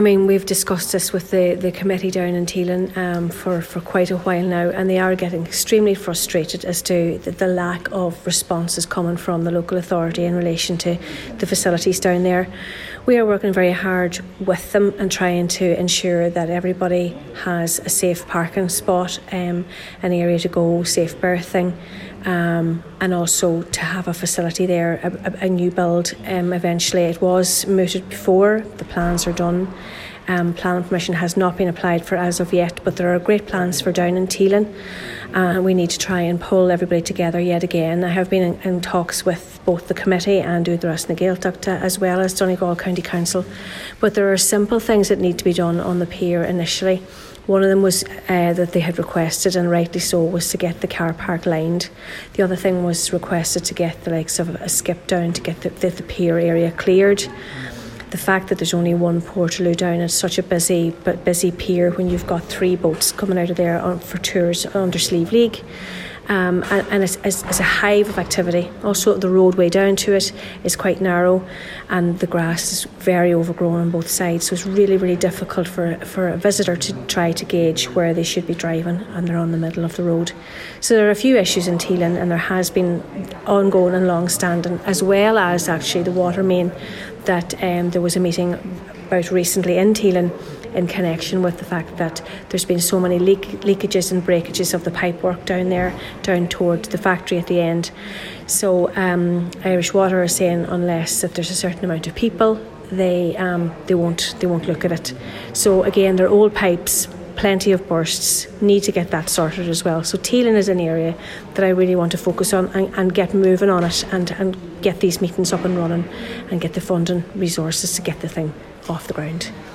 I mean, we've discussed this with the, the committee down in Teelin um, for, for quite a while now, and they are getting extremely frustrated as to the, the, lack of responses coming from the local authority in relation to the facilities down there. We are working very hard with them and trying to ensure that everybody has a safe parking spot, um, an area to go, safe berthing. Um, and also to have a facility there, a, a, new build. Um, eventually, it was mooted before the plans are done. Um, planning permission has not been applied for as of yet, but there are great plans for down in Teelin. Uh, we need to try and pull everybody together yet again. I have been in, in talks with both the committee and Údarás na Gaeltachta as well as Donegal County Council, but there are simple things that need to be done on the pier initially. One of them was uh, that they had requested, and rightly so, was to get the car park lined. The other thing was requested to get the likes of a skip down to get the, the, the pier area cleared. The fact that there's only one Portaloo down at such a busy but busy pier when you've got three boats coming out of there on, for tours under Slieve League um, and, and it's, it's, it's, a hive of activity. Also, the roadway down to it is quite narrow, and the grass is very overgrown on both sides. So it's really, really difficult for for a visitor to try to gauge where they should be driving, and they're on the middle of the road. So there are a few issues in Teelin, and there has been ongoing and long-standing, as well as actually the water main. That um, there was a meeting about recently in Teelin in connection with the fact that there's been so many leak, leakages and breakages of the pipework down there, down towards the factory at the end. So um, Irish Water are saying unless if there's a certain amount of people, they um, they won't they won't look at it. So again, they're old pipes. Plenty of bursts, need to get that sorted as well. So, Teelin is an area that I really want to focus on and, and get moving on it and, and get these meetings up and running and get the funding resources to get the thing off the ground.